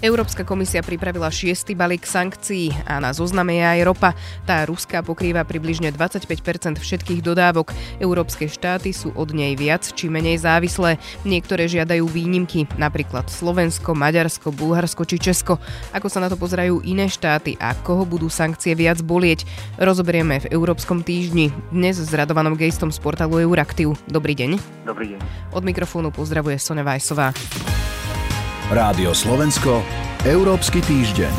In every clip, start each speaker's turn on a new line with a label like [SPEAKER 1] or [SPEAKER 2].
[SPEAKER 1] Európska komisia pripravila šiestý balík sankcií a na zozname je aj ropa. Tá ruská pokrýva približne 25% všetkých dodávok. Európske štáty sú od nej viac či menej závislé. Niektoré žiadajú výnimky, napríklad Slovensko, Maďarsko, Bulharsko či Česko. Ako sa na to pozerajú iné štáty a koho budú sankcie viac bolieť, rozoberieme v Európskom týždni. Dnes s Radovanom Gejstom z portálu Euraktiv. Dobrý deň.
[SPEAKER 2] Dobrý deň.
[SPEAKER 1] Od mikrofónu pozdravuje Sone Vajsová.
[SPEAKER 3] Rádio Slovensko, Európsky týždeň.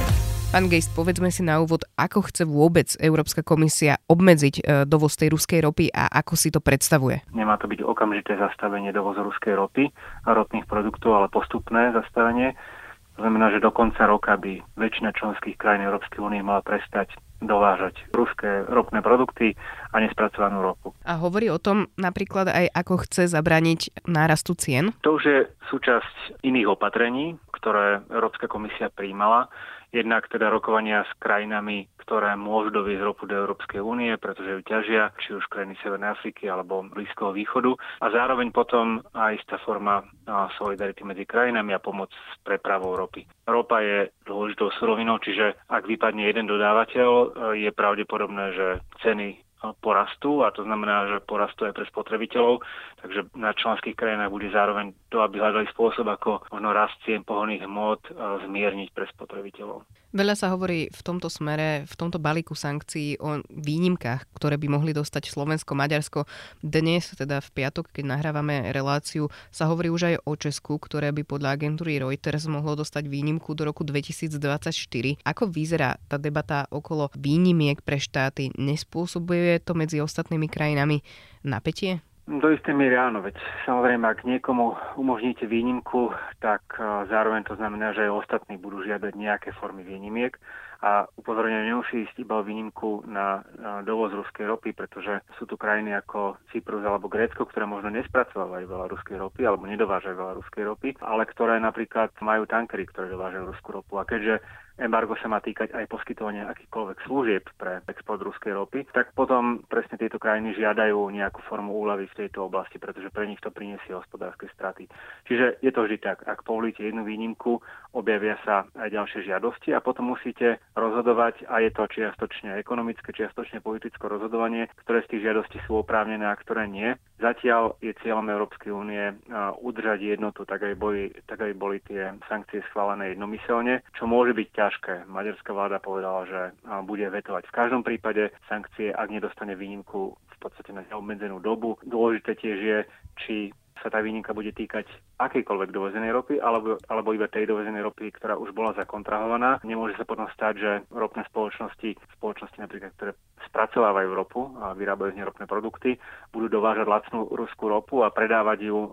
[SPEAKER 1] Pán Gejst, povedzme si na úvod, ako chce vôbec Európska komisia obmedziť e, dovoz tej ruskej ropy a ako si to predstavuje?
[SPEAKER 2] Nemá to byť okamžité zastavenie dovozu ruskej ropy a ropných produktov, ale postupné zastavenie. To znamená, že do konca roka by väčšina členských krajín Európskej únie mala prestať dovážať ruské ropné produkty a nespracovanú ropu.
[SPEAKER 1] A hovorí o tom napríklad aj, ako chce zabraniť nárastu cien?
[SPEAKER 2] To už je súčasť iných opatrení, ktoré Európska komisia príjmala. Jednak teda rokovania s krajinami, ktoré môžu doviezť ropu do Európskej únie, pretože ju ťažia, či už krajiny Severnej Afriky alebo Blízkoho východu. A zároveň potom aj istá forma solidarity medzi krajinami a pomoc s prepravou ropy. Ropa je dôležitou surovinou, čiže ak vypadne jeden dodávateľ, je pravdepodobné, že ceny porastú a to znamená, že porastú aj pre spotrebiteľov, takže na členských krajinách bude zároveň to, aby hľadali spôsob, ako možno rast cien pohonných hmot zmierniť pre spotrebiteľov.
[SPEAKER 1] Veľa sa hovorí v tomto smere, v tomto balíku sankcií o výnimkách, ktoré by mohli dostať Slovensko, Maďarsko. Dnes, teda v piatok, keď nahrávame reláciu, sa hovorí už aj o Česku, ktoré by podľa agentúry Reuters mohlo dostať výnimku do roku 2024. Ako vyzerá tá debata okolo výnimiek pre štáty? Nespôsobuje to medzi ostatnými krajinami napätie?
[SPEAKER 2] Do istej miery áno, veď samozrejme, ak niekomu umožníte výnimku, tak e, zároveň to znamená, že aj ostatní budú žiadať nejaké formy výnimiek a upozorňujem, nemusí ísť iba o výnimku na dovoz ruskej ropy, pretože sú tu krajiny ako Cyprus alebo Grécko, ktoré možno nespracovávajú veľa ruskej ropy alebo nedovážajú veľa ruskej ropy, ale ktoré napríklad majú tankery, ktoré dovážajú ruskú ropu. A keďže embargo sa má týkať aj poskytovania akýchkoľvek služieb pre export ruskej ropy, tak potom presne tieto krajiny žiadajú nejakú formu úľavy v tejto oblasti, pretože pre nich to priniesie hospodárske straty. Čiže je to vždy tak, ak povolíte jednu výnimku, objavia sa aj ďalšie žiadosti a potom musíte rozhodovať a je to čiastočne ekonomické, čiastočne politické rozhodovanie, ktoré z tých žiadostí sú oprávnené a ktoré nie. Zatiaľ je cieľom Európskej únie udržať jednotu, tak aj, boli, tak aj boli tie sankcie schválené jednomyselne, čo môže byť ťažké. Maďarská vláda povedala, že bude vetovať v každom prípade sankcie, ak nedostane výnimku v podstate na neobmedzenú dobu. Dôležité tiež je, či sa tá výnimka bude týkať akejkoľvek dovezenej ropy, alebo, alebo iba tej dovezenej ropy, ktorá už bola zakontrahovaná. Nemôže sa potom stať, že ropné spoločnosti, spoločnosti napríklad, ktoré spracovávajú ropu a vyrábajú z nej ropné produkty, budú dovážať lacnú ruskú ropu a predávať ju o,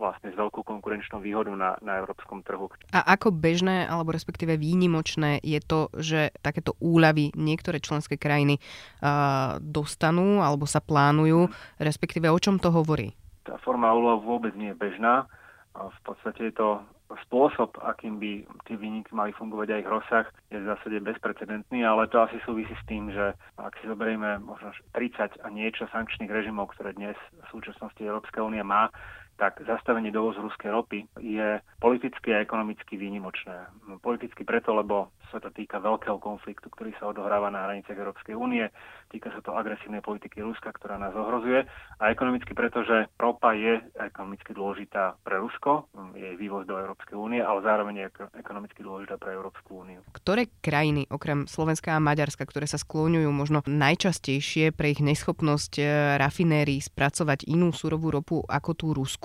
[SPEAKER 2] vlastne s veľkou konkurenčnou výhodou na, na európskom trhu.
[SPEAKER 1] A ako bežné, alebo respektíve výnimočné je to, že takéto úľavy niektoré členské krajiny uh, dostanú alebo sa plánujú, respektíve o čom to hovorí?
[SPEAKER 2] Tá forma úloh vôbec nie je bežná. V podstate je to spôsob, akým by tie výniky mali fungovať a ich rozsah, je v zásade bezprecedentný, ale to asi súvisí s tým, že ak si zoberieme možno 30 a niečo sankčných režimov, ktoré dnes v súčasnosti Európska únia má, tak zastavenie dovozu ruskej ropy je politicky a ekonomicky výnimočné. Politicky preto, lebo sa to týka veľkého konfliktu, ktorý sa odohráva na hraniciach Európskej únie, týka sa to agresívnej politiky Ruska, ktorá nás ohrozuje a ekonomicky preto, že ropa je ekonomicky dôležitá pre Rusko, jej vývoz do Európskej únie, ale zároveň je ekonomicky dôležitá pre Európsku úniu.
[SPEAKER 1] Ktoré krajiny, okrem Slovenska a Maďarska, ktoré sa skloňujú možno najčastejšie pre ich neschopnosť eh, rafinérií spracovať inú surovú ropu ako tú Rusku,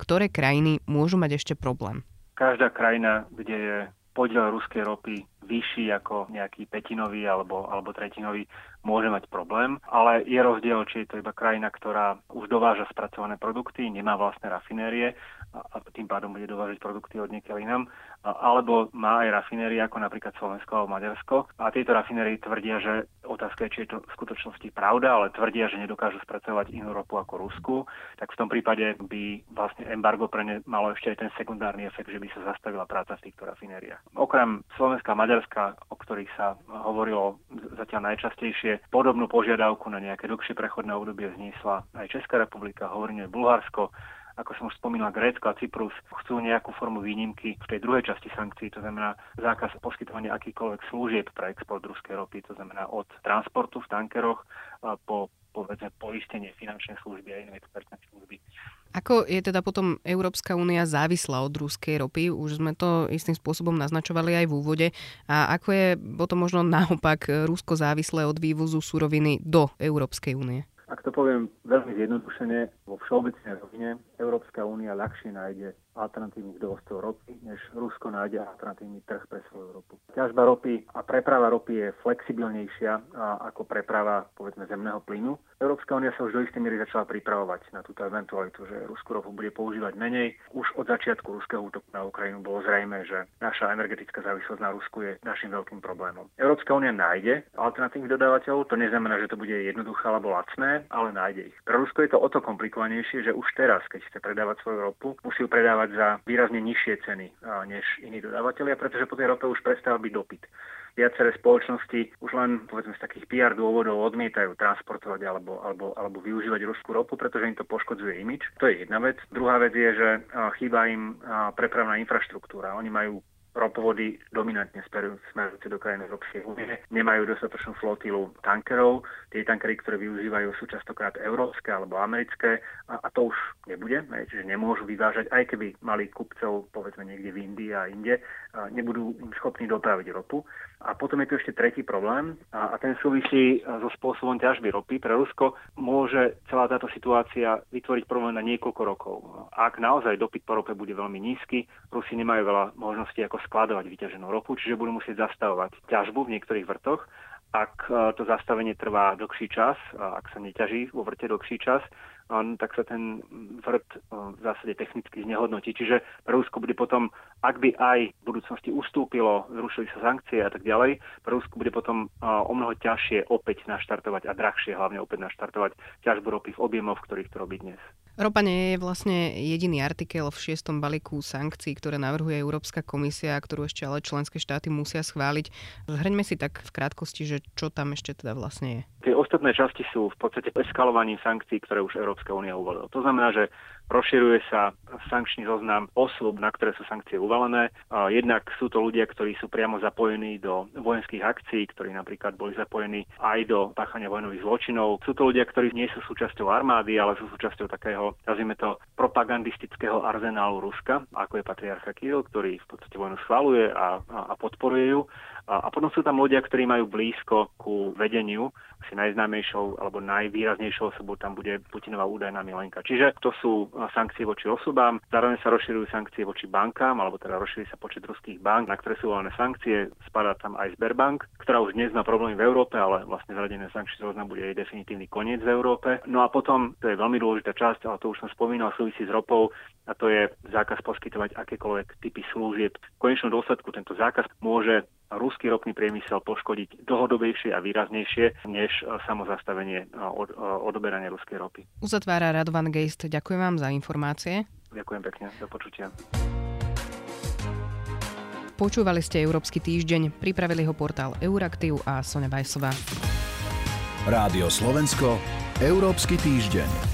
[SPEAKER 1] ktoré krajiny môžu mať ešte problém?
[SPEAKER 2] Každá krajina, kde je podiel ruskej ropy vyšší ako nejaký petinový alebo, alebo tretinový, môže mať problém. Ale je rozdiel, či je to iba krajina, ktorá už dováža spracované produkty, nemá vlastné rafinérie a tým pádom bude dovážať produkty od niekiaľ inám, alebo má aj rafinérie ako napríklad Slovensko alebo Maďarsko. A tieto rafinérie tvrdia, že otázka je, či je to v skutočnosti pravda, ale tvrdia, že nedokážu spracovať inú ropu ako Rusku, tak v tom prípade by vlastne embargo pre ne malo ešte aj ten sekundárny efekt, že by sa zastavila práca v týchto rafinériách. Okrem Slovenska a Maďarska, o ktorých sa hovorilo zatiaľ najčastejšie, podobnú požiadavku na nejaké dlhšie prechodné obdobie zniesla aj Česká republika, hovoríme Bulharsko, ako som už spomínal, Grécko a Cyprus chcú nejakú formu výnimky v tej druhej časti sankcií, to znamená zákaz poskytovania akýkoľvek služieb pre export ruskej ropy, to znamená od transportu v tankeroch po povedzme poistenie finančnej služby a iné expertné služby.
[SPEAKER 1] Ako je teda potom Európska únia závislá od ruskej ropy? Už sme to istým spôsobom naznačovali aj v úvode. A ako je potom možno naopak Rusko závislé od vývozu suroviny do Európskej únie?
[SPEAKER 2] Ak to poviem veľmi zjednodušene, vo všeobecnej rovine Európska únia ľahšie nájde alternatívnych dovozcov ropy, než Rusko nájde alternatívny trh pre svoju ropu. Ťažba ropy a preprava ropy je flexibilnejšia ako preprava povedzme zemného plynu. Európska únia sa už do istej miery začala pripravovať na túto eventualitu, že ruskú ropu bude používať menej. Už od začiatku ruského útoku na Ukrajinu bolo zrejme, že naša energetická závislosť na Rusku je našim veľkým problémom. Európska únia nájde alternatívnych dodávateľov, to neznamená, že to bude jednoduché alebo lacné, ale nájde ich. Pre Rusko je to o to komplikovanejšie, že už teraz, keď chce predávať svoju ropu, musí ju predávať za výrazne nižšie ceny než iní dodávateľia, pretože po tej rope už prestáva byť dopyt. Viaceré spoločnosti už len povedzme z takých PR dôvodov odmietajú transportovať alebo, alebo, alebo využívať ruskú ropu, pretože im to poškodzuje imič. To je jedna vec. Druhá vec je, že chýba im prepravná infraštruktúra. Oni majú ropovody dominantne smerujúce do krajín Európskej únie nemajú dostatočnú flotilu tankerov. Tie tankery, ktoré využívajú, sú častokrát európske alebo americké a, a to už nebude, čiže nemôžu vyvážať, aj keby mali kupcov povedzme niekde v Indii a inde, a nebudú schopní dopraviť ropu. A potom je tu ešte tretí problém a, a ten súvisí so spôsobom ťažby ropy. Pre Rusko môže celá táto situácia vytvoriť problém na niekoľko rokov. Ak naozaj dopyt po rope bude veľmi nízky, Rusi nemajú veľa možností, ako skladovať vyťaženú ropu, čiže budú musieť zastavovať ťažbu v niektorých vrtoch. Ak e, to zastavenie trvá dlhší čas, ak sa neťaží vo vrte dlhší čas, tak sa ten vrt e, v zásade technicky znehodnotí. Čiže pre Rusko bude potom, ak by aj v budúcnosti ustúpilo, zrušili sa sankcie a tak ďalej, pre Rusko bude potom e, o mnoho ťažšie opäť naštartovať a drahšie hlavne opäť naštartovať ťažbu ropy v objemoch, ktorých to robí dnes.
[SPEAKER 1] Ropa nie je vlastne jediný artikel v šiestom balíku sankcií, ktoré navrhuje Európska komisia, ktorú ešte ale členské štáty musia schváliť. Zhrňme si tak v krátkosti, že čo tam ešte teda vlastne je.
[SPEAKER 2] Tie ostatné časti sú v podstate eskalovaním sankcií, ktoré už Európska únia uvalila. To znamená, že Rozširuje sa sankčný zoznam osôb, na ktoré sú sankcie uvalené. Jednak sú to ľudia, ktorí sú priamo zapojení do vojenských akcií, ktorí napríklad boli zapojení aj do páchania vojnových zločinov. Sú to ľudia, ktorí nie sú súčasťou armády, ale sú súčasťou takého, nazvime to, propagandistického arzenálu Ruska, ako je patriarcha Kirill, ktorý v podstate vojnu schvaluje a, a, podporuje ju. A, a potom sú tam ľudia, ktorí majú blízko ku vedeniu. Asi najznámejšou alebo najvýraznejšou osobou tam bude Putinová údajná Milenka. Čiže to sú sankcie voči osobám, zároveň sa rozširujú sankcie voči bankám, alebo teda rozšíri sa počet ruských bank, na ktoré sú volené sankcie. Spadá tam aj Sberbank, ktorá už dnes má problémy v Európe, ale vlastne zradené sankčný zoznam bude jej definitívny koniec v Európe. No a potom, to je veľmi dôležitá časť, ale to už som spomínal, súvisí s ropou, a to je zákaz poskytovať akékoľvek typy služieb. V konečnom dôsledku tento zákaz môže ruský ropný priemysel poškodiť dlhodobejšie a výraznejšie než e, samozastavenie e, od, e, odoberania ruskej ropy.
[SPEAKER 1] Uzatvára Radovan Geist. Ďakujem vám za informácie.
[SPEAKER 2] Ďakujem pekne. Do počutia.
[SPEAKER 1] Počúvali ste Európsky týždeň, pripravili ho portál Euraktiv a Sonja Vajsová.
[SPEAKER 3] Rádio Slovensko, Európsky týždeň.